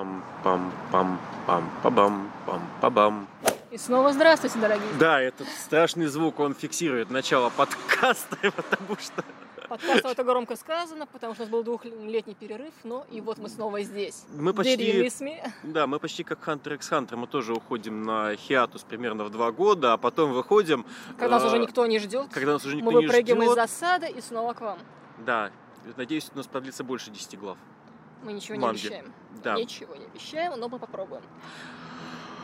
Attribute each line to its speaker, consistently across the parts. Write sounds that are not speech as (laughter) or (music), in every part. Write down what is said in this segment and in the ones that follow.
Speaker 1: Пам-пам-пам-пам-пам-пам.
Speaker 2: И снова здравствуйте, дорогие.
Speaker 1: Да, этот страшный звук, он фиксирует начало подкаста, (laughs) потому что...
Speaker 2: Подкаст это громко сказано, потому что у нас был двухлетний перерыв, но и вот мы снова здесь.
Speaker 1: Мы почти, да, мы почти как Hunter x Hunter, мы тоже уходим на хиатус примерно в два года, а потом выходим...
Speaker 2: Когда нас
Speaker 1: э,
Speaker 2: уже никто не ждет,
Speaker 1: Когда нас уже никто
Speaker 2: мы
Speaker 1: не
Speaker 2: выпрыгиваем из
Speaker 1: ждет.
Speaker 2: засады и снова к вам.
Speaker 1: Да, надеюсь, у нас продлится больше 10 глав.
Speaker 2: Мы ничего не
Speaker 1: Манги.
Speaker 2: обещаем.
Speaker 1: Да.
Speaker 2: Ничего не обещаем, но мы попробуем.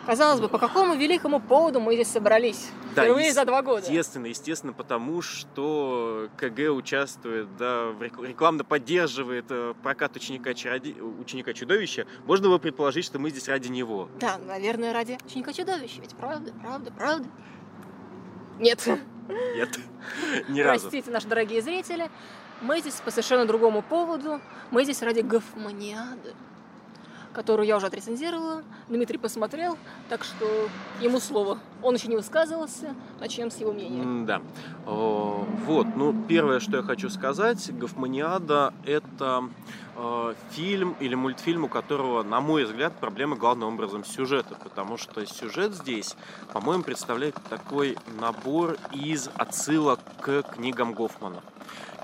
Speaker 2: Казалось бы, по какому великому поводу мы здесь собрались?
Speaker 1: Да,
Speaker 2: Впервые за два года.
Speaker 1: Естественно, естественно, потому что КГ участвует, да, рекламно поддерживает э, прокат ученика, чароде- ученика чудовища. Можно было предположить, что мы здесь ради него.
Speaker 2: Да, наверное, ради ученика чудовища. Ведь правда, правда, правда. Нет.
Speaker 1: Нет, (laughs) ни разу.
Speaker 2: Простите, наши дорогие зрители. Мы здесь по совершенно другому поводу. Мы здесь ради гофманиады, которую я уже отрецензировала. Дмитрий посмотрел, так что ему слово. Он еще не высказывался. Начнем с его мнения.
Speaker 1: Да. Вот, ну, первое, что я хочу сказать, Гофманиада – это э, фильм или мультфильм, у которого, на мой взгляд, проблема главным образом сюжета, потому что сюжет здесь, по-моему, представляет такой набор из отсылок к книгам Гофмана.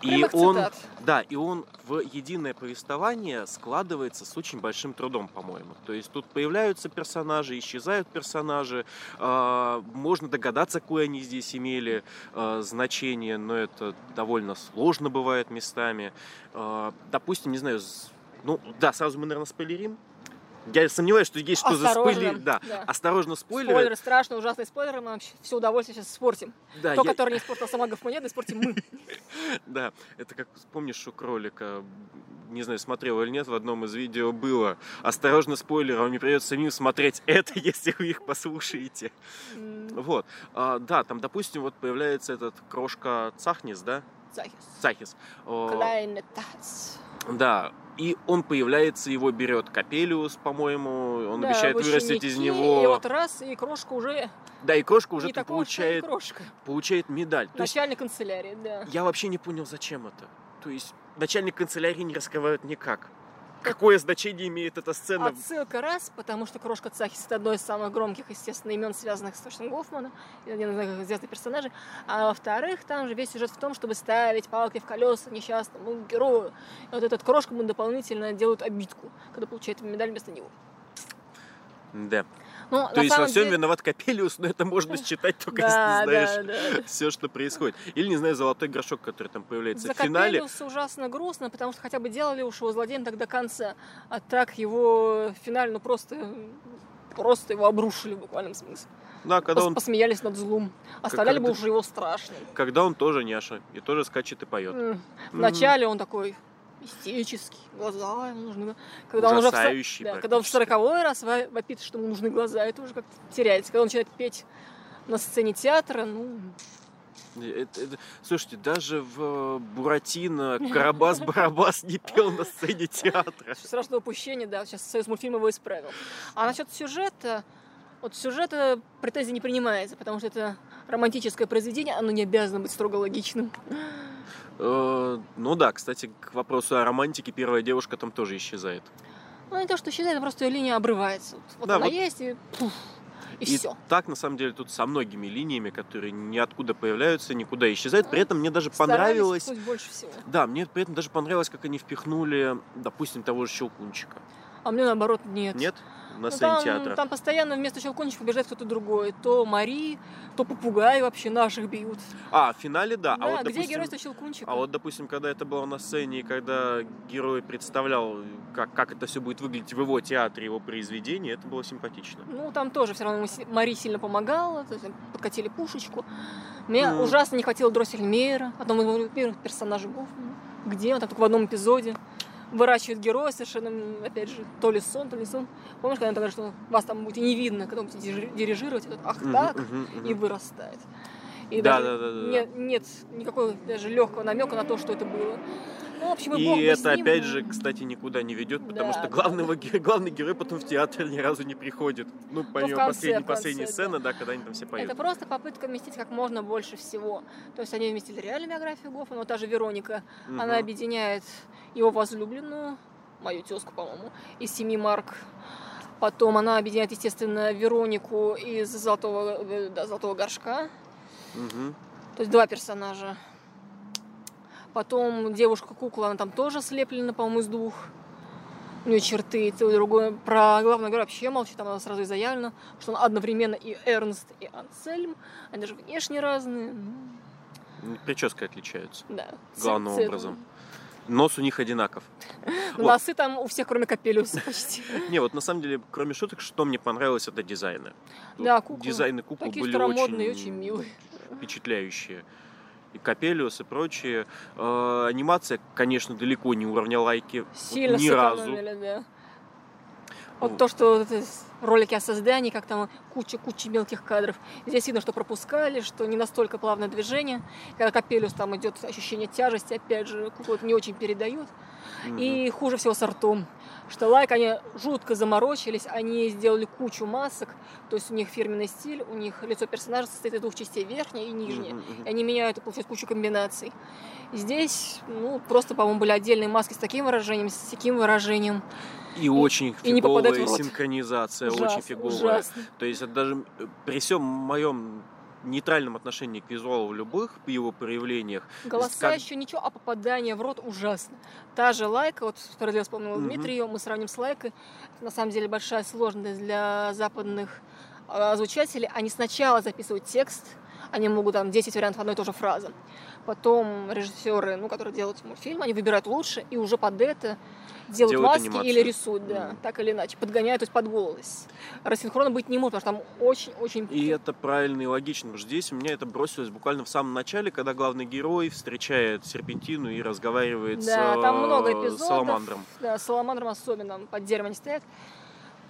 Speaker 1: И он,
Speaker 2: цитат.
Speaker 1: да, и он в единое повествование складывается с очень большим трудом, по-моему. То есть тут появляются персонажи, исчезают персонажи, а, можно догадаться, какое они здесь имели а, значение, но это довольно сложно бывает местами. А, допустим, не знаю, ну да, сразу мы, наверное, спойлерим. Я сомневаюсь, что есть что за
Speaker 2: Осторожно,
Speaker 1: спойлер. Да,
Speaker 2: да.
Speaker 1: осторожно, спойлеры.
Speaker 2: Спойлеры, страшно, ужасные спойлеры. Мы вообще все удовольствие сейчас испортим.
Speaker 1: Да,
Speaker 2: То,
Speaker 1: я-
Speaker 2: которое не испортила сама гофманиада, испортим мы. (laughs)
Speaker 1: Да, это как помнишь у кролика, не знаю, смотрел или нет, в одном из видео было. Осторожно, спойлер, вам не придется самим смотреть это, (laughs) если вы их послушаете. Вот, А, да, там, допустим, вот появляется этот крошка Цахнис, да? Цахис. О,
Speaker 2: Kleine Taz.
Speaker 1: Да, и он появляется, его берет Капелиус, по-моему, он
Speaker 2: Да,
Speaker 1: обещает вырастить из него.
Speaker 2: И вот раз, и крошка уже
Speaker 1: Да, и крошка уже
Speaker 2: такого,
Speaker 1: получает,
Speaker 2: крошка.
Speaker 1: получает медаль. То есть
Speaker 2: Начальник канцелярии, да.
Speaker 1: Я вообще не понял, зачем это. То есть начальник канцелярии не раскрывают никак. Какое значение имеет эта сцена?
Speaker 2: Отсылка раз, потому что Крошка Цахис это одно из самых громких, естественно, имен, связанных с Точным Гофмана, и один из самых известных персонажей. А во-вторых, там же весь сюжет в том, чтобы ставить палки в колеса несчастному герою. И вот этот Крошка ему дополнительно делают обидку, когда получает медаль вместо него.
Speaker 1: Да.
Speaker 2: Ну,
Speaker 1: То есть во всем
Speaker 2: деле-
Speaker 1: виноват Капелиус, но это можно считать только
Speaker 2: Да,
Speaker 1: если ты знаешь
Speaker 2: да, да.
Speaker 1: все, что происходит. Или, не знаю, золотой горшок, который там появляется
Speaker 2: За
Speaker 1: в финале.
Speaker 2: Капелиуса ужасно грустно, потому что хотя бы делали уж его злодеем так до конца. А так его финально просто просто его обрушили в буквальном смысле.
Speaker 1: Да, когда
Speaker 2: Пос-
Speaker 1: он,
Speaker 2: Посмеялись над злом. Оставляли бы уже его страшным.
Speaker 1: когда он тоже няша и тоже скачет и поет.
Speaker 2: Вначале он такой мистический, глаза ему нужны. Когда он уже в, да, когда он в сороковой раз во- вопит, что ему нужны глаза, это уже как-то теряется. Когда он начинает петь на сцене театра, ну,
Speaker 1: Это- это- слушайте, даже в Буратино Карабас-Барабас (laughs) не пел на сцене театра.
Speaker 2: страшное упущение, да, сейчас Союз мультфильм его исправил. А насчет сюжета, вот сюжета претензий не принимается, потому что это романтическое произведение, оно не обязано быть строго логичным.
Speaker 1: Э, Ну да, кстати, к вопросу о романтике первая девушка там тоже исчезает.
Speaker 2: Ну, не то, что исчезает, а просто ее линия обрывается. Вот, вот
Speaker 1: Да,
Speaker 2: она
Speaker 1: вот-
Speaker 2: есть, и, пуф, и,
Speaker 1: И
Speaker 2: все.
Speaker 1: так, на самом деле, тут со многими линиями, которые ниоткуда появляются, никуда исчезают. При этом мне даже понравилось...
Speaker 2: больше всего.
Speaker 1: Да, мне при этом даже понравилось, как они впихнули, допустим, того же Щелкунчика.
Speaker 2: А мне наоборот нет.
Speaker 1: Нет? На
Speaker 2: Ну,
Speaker 1: сцене
Speaker 2: там,
Speaker 1: театра.
Speaker 2: там постоянно вместо Щелкунчика побеждает кто-то другой. То Мари, то попугай вообще наших бьют.
Speaker 1: А, в финале, да.
Speaker 2: Да,
Speaker 1: а вот,
Speaker 2: где
Speaker 1: допустим,
Speaker 2: геройство Щелкунчика?
Speaker 1: А вот, допустим, когда это было на сцене, и когда герой представлял, как, как это все будет выглядеть в его театре, его произведении, это было симпатично.
Speaker 2: Ну, там тоже все равно Мари сильно помогала, то есть подкатили пушечку. Мне
Speaker 1: Мгм.
Speaker 2: ужасно не хватило Дроссельмейра, одного из моих первых персонажей Гофмана. Где он? Там только в одном эпизоде. Выращивает героя совершенно, опять же, то ли сон, то ли сон. Помнишь, когда он говорит, что вас там будет не видно, когда будете дирижи- дирижировать, этот ах так,
Speaker 1: мгм, мгм.
Speaker 2: и вырастает. И
Speaker 1: Да,
Speaker 2: даже
Speaker 1: да, да, да, да.
Speaker 2: Нет, нет никакого даже легкого намека на то, что это было. Ну, в общем, и,
Speaker 1: И это опять же, кстати, никуда не ведет, потому
Speaker 2: Да,
Speaker 1: что
Speaker 2: да,
Speaker 1: главного, ге- главный герой потом в театр ни разу не приходит. Ну, помимо
Speaker 2: конце,
Speaker 1: последней,
Speaker 2: в конце,
Speaker 1: последней
Speaker 2: да.
Speaker 1: сцены, да, когда они там все поют.
Speaker 2: Это просто попытка вместить как можно больше всего. То есть они вместили реальную биографию Гофмана, вот та же Вероника,
Speaker 1: Мгм.
Speaker 2: она объединяет его возлюбленную мою тезку, по-моему, из семьи Марк. Потом она объединяет, естественно, Веронику из Золотого, э, да, Золотого горшка.
Speaker 1: Мгм.
Speaker 2: То есть два персонажа. Потом девушка-кукла, она там тоже слеплена, по-моему, из двух. У нее черты и то и другое. Про главного героя вообще молчит, там она сразу и заявлено, что он одновременно и Эрнст, и Ансельм. Они даже внешне разные. Ну,
Speaker 1: Прически отличаются.
Speaker 2: Да.
Speaker 1: Главным
Speaker 2: Цвет-
Speaker 1: образом. Нос у них одинаков. (laughs) Вот.
Speaker 2: Носы там у всех, кроме Капелюса (laughs) почти.
Speaker 1: Не, вот на самом деле, кроме шуток, что мне понравилось, это дизайны.
Speaker 2: Да, куклы.
Speaker 1: Дизайны кукол были очень,
Speaker 2: очень милые.
Speaker 1: впечатляющие. И Капелиус, и прочие. Э, анимация, конечно, далеко не уровня лайки.
Speaker 2: Сильно
Speaker 1: ни разу.
Speaker 2: да. Вот то, что ролики о создании, как там куча-куча мелких кадров. Здесь видно, что пропускали, что не настолько плавное движение. Когда Капелюс там идет ощущение тяжести, опять же, кукла не очень передает.
Speaker 1: Мгм.
Speaker 2: И хуже всего с ртом. Что лайк, они жутко заморочились, они сделали кучу масок, то есть у них фирменный стиль, у них лицо персонажа состоит из двух частей, верхняя и нижняя. И они меняют, и получают кучу комбинаций. Здесь, ну, просто, по-моему, были отдельные маски с таким выражением, с таким выражением.
Speaker 1: И очень
Speaker 2: и не
Speaker 1: фиговая
Speaker 2: рот.
Speaker 1: синхронизация, очень
Speaker 2: Ужасно,
Speaker 1: фиговая.
Speaker 2: ужасно.
Speaker 1: То есть это даже при всем моем нейтральном отношении к визуалу в любых его проявлениях,
Speaker 2: Голоса
Speaker 1: как-
Speaker 2: еще ничего, а попадание в рот ужасно. Та же лайка, вот второй раз вспомнила
Speaker 1: Мгм.
Speaker 2: Дмитрий, мы сравним с лайкой. Это на самом деле большая сложность для западных а, озвучателей. Они сначала записывают текст, они могут там 10 вариантов одной и той же фразы. Потом режиссеры, ну, которые делают мультфильм, они выбирают лучше и уже под это делают
Speaker 1: Делают
Speaker 2: маски
Speaker 1: анимацию.
Speaker 2: или рисуют, да,
Speaker 1: Мгм.
Speaker 2: так или иначе, подгоняют, то есть под голос. Рассинхрона быть не может, потому что там очень-очень...
Speaker 1: И это правильно и логично, потому что здесь у меня это бросилось буквально в самом начале, когда главный герой встречает Серпентину и разговаривает
Speaker 2: Да,
Speaker 1: с,
Speaker 2: там много
Speaker 1: э,
Speaker 2: эпизодов.
Speaker 1: Саламандром.
Speaker 2: Да, с Саламандром особенно под деревом они стоят.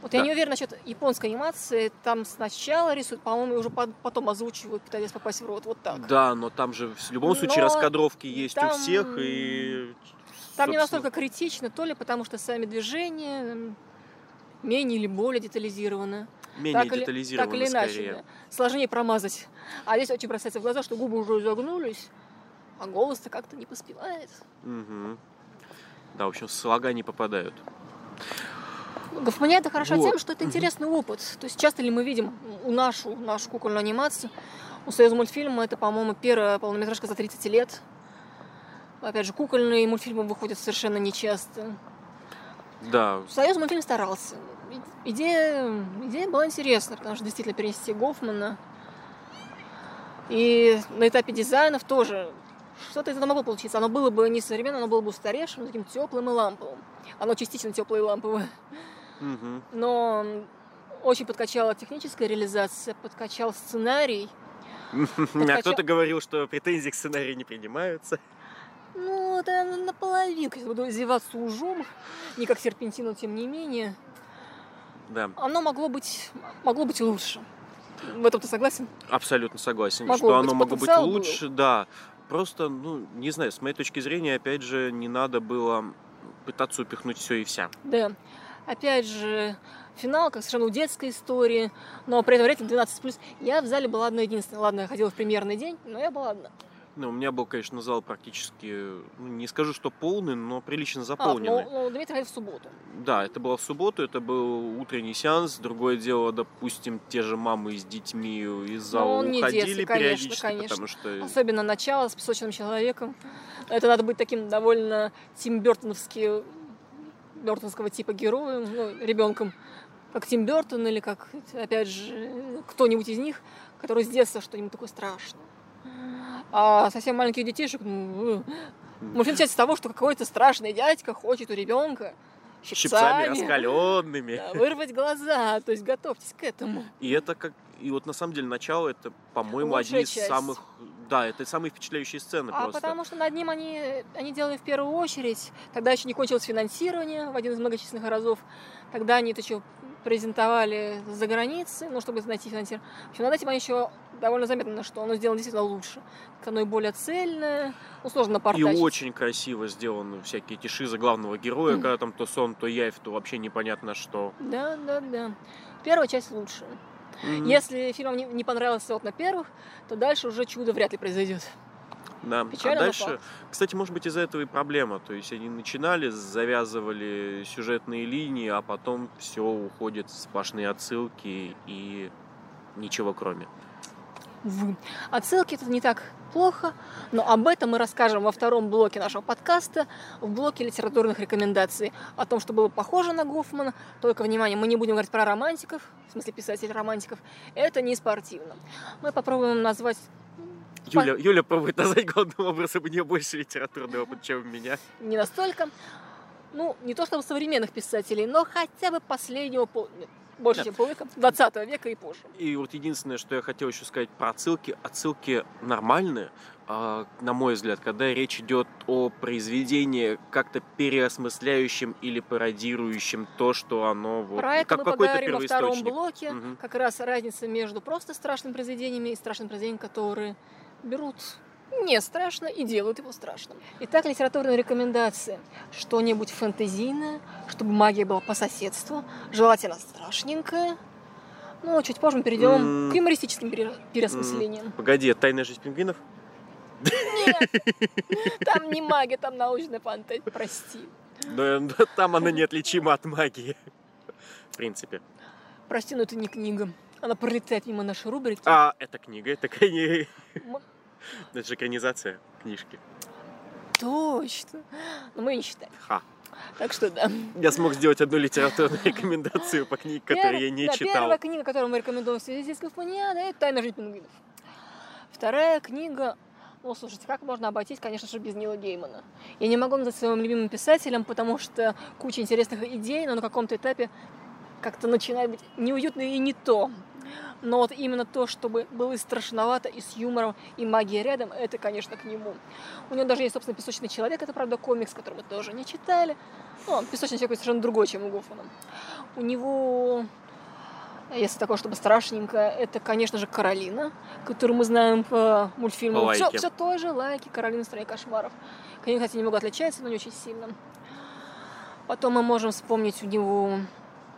Speaker 2: Вот я
Speaker 1: Да.
Speaker 2: не уверена насчет японской анимации. Там сначала рисуют, по-моему, и уже потом озвучивают, пытаясь попасть в рот. Вот так.
Speaker 1: Да, но там же в любом случае
Speaker 2: Но
Speaker 1: раскадровки есть
Speaker 2: там-
Speaker 1: у всех, и...
Speaker 2: Там не настолько критично, то ли потому что сами движения менее или более детализированы.
Speaker 1: Менее
Speaker 2: так, или,
Speaker 1: детализировано
Speaker 2: так или иначе.
Speaker 1: скорее.
Speaker 2: да. Сложнее промазать. А здесь очень бросается в глаза, что губы уже изогнулись, а голос-то как-то не поспевает.
Speaker 1: Мгм. Да, в общем, слога не попадают.
Speaker 2: Гофмания это хорошо
Speaker 1: Вот.
Speaker 2: тем, что это интересный опыт. То есть часто ли мы видим у нашу, нашу кукольную анимацию, у Союза мультфильма это, по-моему, первая полнометражка за 30 лет. Опять же, кукольные мультфильмы выходят совершенно нечасто.
Speaker 1: Да,
Speaker 2: Союз мультфильм старался. Идея, идея была интересна, потому что действительно перенести Гофмана. И на этапе дизайнов тоже что-то из этого могло получиться. Оно было бы не современным, оно было бы устаревшим, таким теплым и ламповым. Оно частично теплое и ламповое.
Speaker 1: Мгм.
Speaker 2: Но очень подкачала техническая реализация, подкачал сценарий. (laughs)
Speaker 1: А кто-то говорил, что претензии к сценарию не принимаются.
Speaker 2: Ну, это наполовину, если буду издеваться ужом, не как серпентин, но тем не менее.
Speaker 1: Да,
Speaker 2: Оно могло быть, могло быть лучше. В этом ты согласен?
Speaker 1: абсолютно согласен,
Speaker 2: Могло
Speaker 1: что
Speaker 2: быть,
Speaker 1: оно могло быть
Speaker 2: потенциал был.
Speaker 1: лучше, да. Просто, ну, не знаю, с моей точки зрения, опять же, не надо было пытаться упихнуть все и вся.
Speaker 2: Да. Опять же, финал, как совершенно у детской истории, но при этом рейтинг 12+. Я в зале была одна единственная. Ладно, я ходила в премьерный день, но я была одна.
Speaker 1: Ну, у меня был, конечно, зал практически, ну, не скажу, что полный, но прилично
Speaker 2: А,
Speaker 1: заполненный.
Speaker 2: ну, ну, Дмитрий в субботу.
Speaker 1: Да, это было в субботу, это был утренний сеанс. Другое дело, допустим, те же мамы с детьми из зала
Speaker 2: не
Speaker 1: уходили
Speaker 2: детский, конечно,
Speaker 1: периодически,
Speaker 2: конечно.
Speaker 1: потому что...
Speaker 2: Особенно начало с песочным человеком. Это надо быть таким довольно Тим Бертоновски, Бертонского типа героем, ну, ребенком, как Тим Бертон или как, опять же, кто-нибудь из них, который с детства что-нибудь такое страшное. А совсем маленьких детишек, ну, мультфильм начинается с того, что какой-то страшный дядька хочет у ребенка
Speaker 1: щипцами
Speaker 2: щипцами
Speaker 1: раскаленными.
Speaker 2: да, (laughs) вырвать глаза. То есть готовьтесь к этому.
Speaker 1: И это как... И вот на самом деле начало это, по-моему,
Speaker 2: Лучшая
Speaker 1: одни из
Speaker 2: часть.
Speaker 1: самых... Да, это самые впечатляющие сцены
Speaker 2: А
Speaker 1: просто.
Speaker 2: потому что над ним они, они делали в первую очередь. Тогда еще не кончилось финансирование в один из многочисленных разов. Тогда они это еще презентовали за границей, ну, чтобы найти финансирование. В общем, над этим они еще довольно заметно, что оно сделано действительно лучше. Оно и более цельное, ну, сложно
Speaker 1: И
Speaker 2: напортачить.
Speaker 1: очень красиво сделаны всякие эти шизы главного героя, когда там то сон, то явь, то вообще непонятно что.
Speaker 2: Да, да, да. Первая часть лучше.
Speaker 1: Мгм.
Speaker 2: Если фильм не понравился вот на первых, то дальше уже чудо вряд ли произойдет.
Speaker 1: Да.
Speaker 2: Печально,
Speaker 1: а дальше, кстати, может быть, из-за этого и проблема. То есть они начинали, завязывали сюжетные линии, а потом все уходит в сплошные отсылки и ничего кроме.
Speaker 2: Увы. Отсылки это не так плохо, но об этом мы расскажем во втором блоке нашего подкаста, в блоке литературных рекомендаций, о том, что было похоже на Гофмана. Только, внимание, мы не будем говорить про романтиков, в смысле писателей-романтиков. Это не спортивно. Мы попробуем назвать
Speaker 1: Юля, Юля пробует назвать главным образом у нее больше литературный опыт, чем у меня.
Speaker 2: не настолько, ну, не то чтобы современных писателей, но хотя бы последнего пол... нет, больше,
Speaker 1: Да.
Speaker 2: чем полвека, 20 века и позже.
Speaker 1: И вот единственное, что я хотел еще сказать про отсылки. Отсылки нормальные, а, на мой взгляд, когда речь идет о произведении как-то переосмысляющем или пародирующем то, что оно вот,
Speaker 2: Про это
Speaker 1: как
Speaker 2: мы поговорим во втором блоке.
Speaker 1: Мгм.
Speaker 2: Как раз разница между просто страшными произведениями и страшными произведениями, которые берут не страшно и делают его страшным. Итак, литературные рекомендации. Что-нибудь фэнтезийное, чтобы магия была по соседству, желательно страшненькое. Ну, чуть позже мы перейдем
Speaker 1: М.
Speaker 2: к юмористическим пере- переосмыслениям.
Speaker 1: Погоди, тайная жизнь пингвинов? (laughs)
Speaker 2: Нет, там не магия, там научная фантазия, прости.
Speaker 1: Да, да, там она неотличима от магии. В принципе.
Speaker 2: Прости, но это не книга. Она пролетает мимо нашей рубрики.
Speaker 1: А, это книга, это не... (laughs) Это же экранизация книжки.
Speaker 2: Точно. Но мы не считаем.
Speaker 1: Ха.
Speaker 2: Так что да.
Speaker 1: Я смог сделать одну литературную (laughs) рекомендацию по книге, которую я не
Speaker 2: да,
Speaker 1: читал.
Speaker 2: Первая книга, которую мы рекомендуем в связи с Гофманиадой, это «Тайна жизнь пингвинов». Вторая книга, ну, слушайте, как можно обойтись, конечно же, без Нила Геймана. Я не могу назвать своим любимым писателем, потому что куча интересных идей, но на каком-то этапе как-то начинает быть неуютно и не то. Но вот именно то, чтобы было и страшновато, и с юмором, и магия рядом, это, конечно, к нему. У него даже есть, собственно, «Песочный человек», это, правда, комикс, который мы тоже не читали. Ну, «Песочный человек» совершенно другой, чем у Гофмана. У него если такое, чтобы страшненько, это, конечно же, Каролина, которую мы знаем по мультфильму. Все, все той же лайки, Каролина в стране кошмаров. Книга, кстати, немного отличается, но не очень сильно. Потом мы можем вспомнить у него,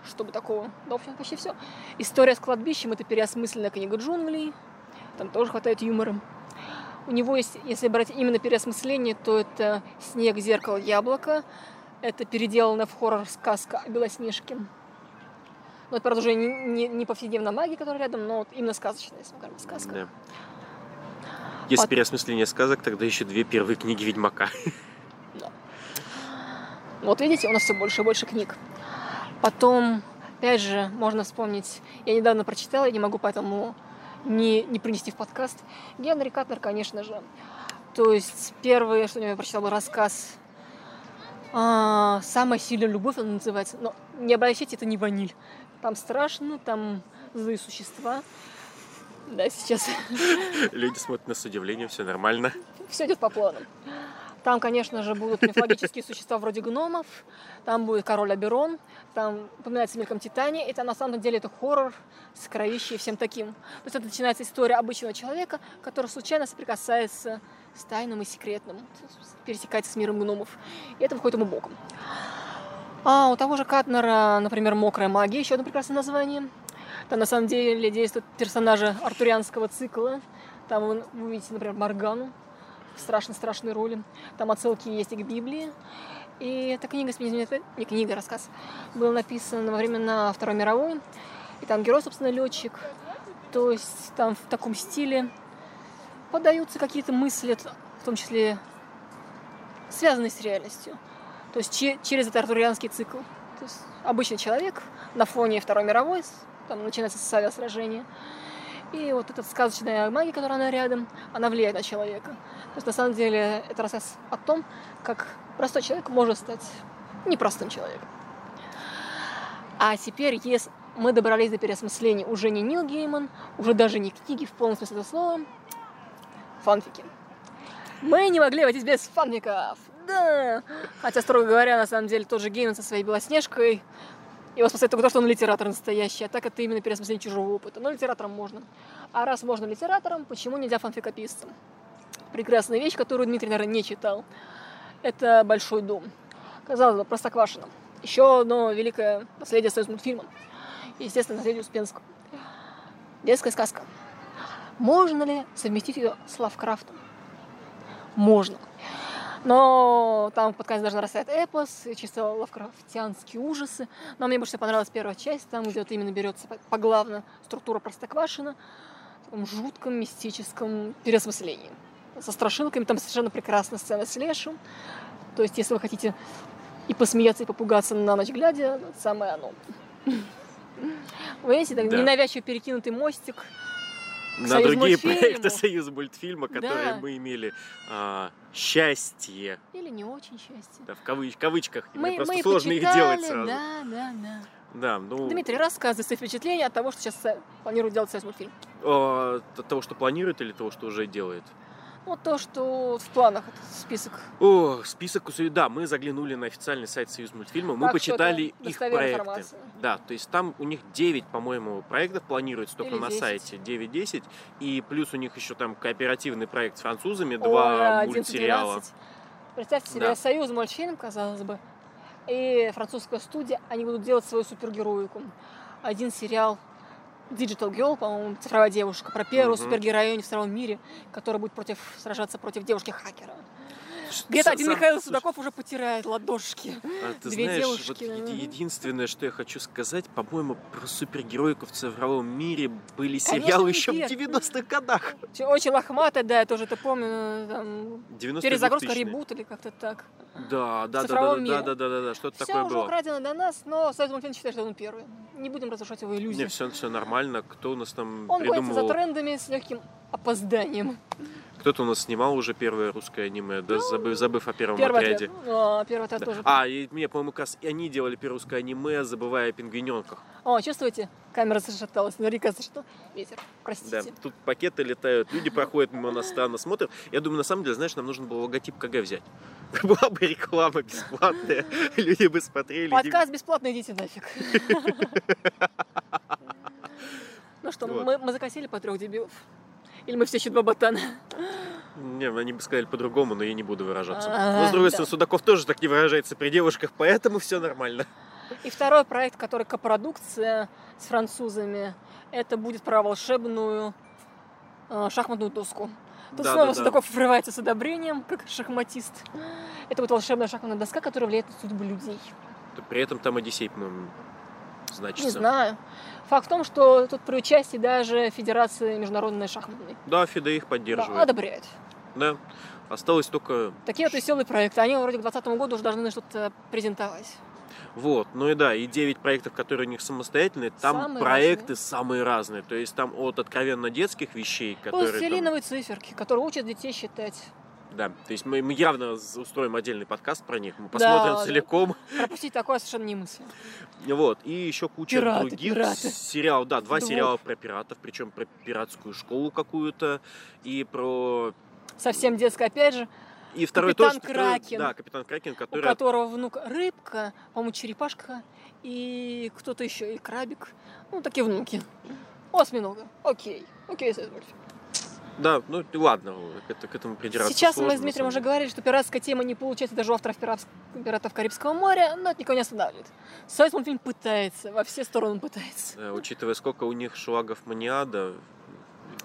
Speaker 2: чтобы такого, да, в общем, почти все. История с кладбищем это переосмысленная книга джунглей. Там тоже хватает юмора. У него есть, если брать именно переосмысление, то это снег, зеркало, яблоко. Это переделанная в хоррор сказка о Белоснежке. Ну, это, правда, уже не, не, не повседневная магия, которая рядом, но вот именно сказочная, если мы говорим сказка.
Speaker 1: Да. Если
Speaker 2: Пот-
Speaker 1: переосмысление сказок, тогда еще две первые книги Ведьмака. (laughs)
Speaker 2: Вот видите, у нас все больше и больше книг. Потом, опять же, можно вспомнить, я недавно прочитала, я не могу поэтому не, не принести в подкаст. Генри Катнер, конечно же. То есть первое, что я прочитала, был рассказ а, «Самая сильная любовь» он называется. Но не обращайте, это не ваниль. Там страшно, там злые существа. Да, сейчас (laughs)
Speaker 1: Люди смотрят нас с удивлением, все нормально.
Speaker 2: все идет по плану. Там, конечно же, будут мифологические (laughs) существа вроде гномов, там будет король Аберон, там упоминается мельком Титания, там на самом деле это хоррор с кровищей и всем таким. То есть это начинается история обычного человека, который случайно соприкасается с тайным и секретным, пересекается с миром гномов. И это выходит ему боком. А у того же Катнера, например, «Мокрая магия», еще одно прекрасное название. Там на самом деле действуют персонажи артурианского цикла. Там вы увидите, например, Моргану в страшной-страшной роли. Там отсылки есть и к Библии. И эта книга, не книга, а рассказ, был написан во времена Второй мировой. И там герой, собственно, летчик. То есть там в таком стиле подаются какие-то мысли, в том числе связанные с реальностью. То есть че- через этот артурианский цикл. То есть обычный человек на фоне Второй мировой, там начинается с авиасражения. И вот эта сказочная магия, которая она рядом, она влияет на человека. То есть на самом деле это рассказ о том, как простой человек может стать непростым человеком. А теперь, если мы добрались до переосмысления уже не Нил Гейман, уже даже не книги в полном смысле этого слова, фанфики. Мы не могли обойтись без фанфиков. Да! Хотя, строго говоря, на самом деле, тот же Гейман со своей Белоснежкой его спасает только то, что он литератор настоящий, а так это именно переосмысление чужого опыта. Но литератором можно. А раз можно литератором, почему нельзя фанфикописцем? Прекрасная вещь, которую Дмитрий, наверное, не читал. Это «Большой дом». Казалось бы, Простоквашино. Еще одно великое наследие союз мультфильма. И, естественно, наследие Успенского. Детская сказка. Можно ли совместить ее с Лавкрафтом? можно. Но там под конец даже нарастает эпос, чисто лавкрафтианские ужасы. Но мне больше всего понравилась первая часть, там где вот именно берется поглавно структура Простоквашина в таком жутком мистическом переосмыслении. Со страшилками, там совершенно прекрасная сцена с Лешем. То есть, если вы хотите и посмеяться, и попугаться на ночь глядя, самое оно. (laughs) Вы видите, так
Speaker 1: Да.
Speaker 2: ненавязчиво перекинутый мостик
Speaker 1: На другие
Speaker 2: мультфильму.
Speaker 1: проекты Союз мультфильма, которые
Speaker 2: Да.
Speaker 1: мы имели а, счастье,
Speaker 2: или не очень счастье.
Speaker 1: да, в кавыч- кавычках,
Speaker 2: Мы,
Speaker 1: мне просто
Speaker 2: мы
Speaker 1: сложно их
Speaker 2: почитали,
Speaker 1: делать сразу.
Speaker 2: Да, да, да.
Speaker 1: Да, ну,
Speaker 2: Дмитрий, рассказывай свои впечатления от того, что сейчас э, планирует делать союз мультфильм.
Speaker 1: а, от того, что планирует или того, что уже делает?
Speaker 2: Вот то, что в планах, этот список.
Speaker 1: О, список, да, мы заглянули на официальный сайт Союз мультфильма, мы
Speaker 2: Так,
Speaker 1: почитали их проекты.
Speaker 2: информация.
Speaker 1: Да, то есть там у них 9, по-моему, проектов планируется только
Speaker 2: Или
Speaker 1: на
Speaker 2: 10.
Speaker 1: сайте, 9-10, и плюс у них еще там кооперативный проект с французами, два
Speaker 2: 11-12.
Speaker 1: мультсериала.
Speaker 2: Представьте себе,
Speaker 1: Да.
Speaker 2: союз мультфильм, казалось бы, и французская студия, они будут делать свою супергероику. Один сериал Digital Girl, по-моему, цифровая девушка, про первую
Speaker 1: Мгм.
Speaker 2: супергероиню в цифровом мире, которая будет против, сражаться против девушки-хакера. Где-то один Михаил Судаков уже потирает ладошки.
Speaker 1: А ты
Speaker 2: Две
Speaker 1: знаешь,
Speaker 2: девушки,
Speaker 1: вот единственное, что я хочу сказать, по-моему, про супергероику в цифровом мире были
Speaker 2: Конечно,
Speaker 1: сериалы еще в
Speaker 2: первый.
Speaker 1: 90-х годах.
Speaker 2: Очень- лохматая, да, я тоже это помню. Там,
Speaker 1: 90
Speaker 2: перезагрузка, ребут или как-то так.
Speaker 1: Да, да, да, да, да, да, да, да, да, что-то
Speaker 2: Все
Speaker 1: такое
Speaker 2: уже
Speaker 1: было.
Speaker 2: украдено до нас, но Союз мультфильм считает, что он первый. Не будем разрушать его иллюзии.
Speaker 1: Не, все, все нормально. Кто у нас там
Speaker 2: Он гонится за
Speaker 1: придумывал?
Speaker 2: трендами с легким опозданием.
Speaker 1: Кто-то у нас снимал уже первое русское аниме, да, забыв, забыв о первом
Speaker 2: Первый
Speaker 1: отряде.
Speaker 2: отряд. А, первый отряд
Speaker 1: Да.
Speaker 2: тоже.
Speaker 1: А, и мне, по-моему, как раз и они делали первое русское аниме, забывая о пингвиненках.
Speaker 2: О, чувствуете? Камера зашаталась. Наверняка зашаталась. Ветер.
Speaker 1: Да,
Speaker 2: Простите.
Speaker 1: тут пакеты летают, люди проходят мимо нас странно смотрят. Я думаю, на самом деле, знаешь, нам нужно было логотип КГ взять. (laughs) Была бы реклама бесплатная, (laughs) люди бы смотрели.
Speaker 2: Подкаст бесплатно, идите нафиг. (laughs) Ну что, мы закосили по трех дебилов? Или мы все еще два ботана?
Speaker 1: Не, они бы сказали по-другому, но я не буду выражаться.
Speaker 2: А,
Speaker 1: но, с другой
Speaker 2: да.
Speaker 1: стороны, Судаков тоже так не выражается при девушках, поэтому все нормально.
Speaker 2: И второй проект, который копродукция с французами, это будет про волшебную э, шахматную доску. Тут
Speaker 1: Да,
Speaker 2: снова
Speaker 1: да, да.
Speaker 2: Судаков врывается с одобрением, как шахматист. Это будет волшебная шахматная доска, которая влияет на судьбы людей.
Speaker 1: При этом там Одиссей, по-моему, значится.
Speaker 2: Не знаю. Факт в том, что тут при участии даже Федерации международной шахматной.
Speaker 1: Да, Фиде их
Speaker 2: Да,
Speaker 1: поддерживает.
Speaker 2: одобряет.
Speaker 1: Да. Осталось только...
Speaker 2: Такие вот веселые проекты. Они вроде к 2020 году уже должны что-то презентовать.
Speaker 1: Вот, ну и да, и 9 проектов, которые у них самостоятельные, там
Speaker 2: Самые
Speaker 1: проекты самые разные. То есть там от откровенно детских вещей, которые... там-
Speaker 2: Пластилиновые циферки, которые учат детей считать.
Speaker 1: Да, то есть мы, мы явно устроим отдельный подкаст про них, мы посмотрим
Speaker 2: да.
Speaker 1: целиком.
Speaker 2: Пропустить такое совершенно немыслимо.
Speaker 1: Вот, и еще куча
Speaker 2: Пираты,
Speaker 1: других
Speaker 2: пираты.
Speaker 1: сериалов. Да, два
Speaker 2: Двух.
Speaker 1: сериала про пиратов, причем про пиратскую школу какую-то, и про...
Speaker 2: Совсем детское, опять же,
Speaker 1: И второй
Speaker 2: Капитан
Speaker 1: тоже... второй-
Speaker 2: Кракен.
Speaker 1: да, Капитан Кракен,
Speaker 2: у
Speaker 1: который...
Speaker 2: которого внук рыбка, по-моему, черепашка и кто-то еще, и крабик. Ну, такие внуки. Осьминога. Окей. Окей, мультфильм.
Speaker 1: Да, ну ладно, это- к этому придираться
Speaker 2: Сейчас
Speaker 1: сложно,
Speaker 2: мы с Дмитрием уже говорили, что пиратская тема не получается даже у авторов «Пиратс- «Пиратов Карибского моря», но это никого не останавливает. Союз мультфильм пытается, во все стороны он пытается.
Speaker 1: Да, учитывая, сколько у них шлагов маниада,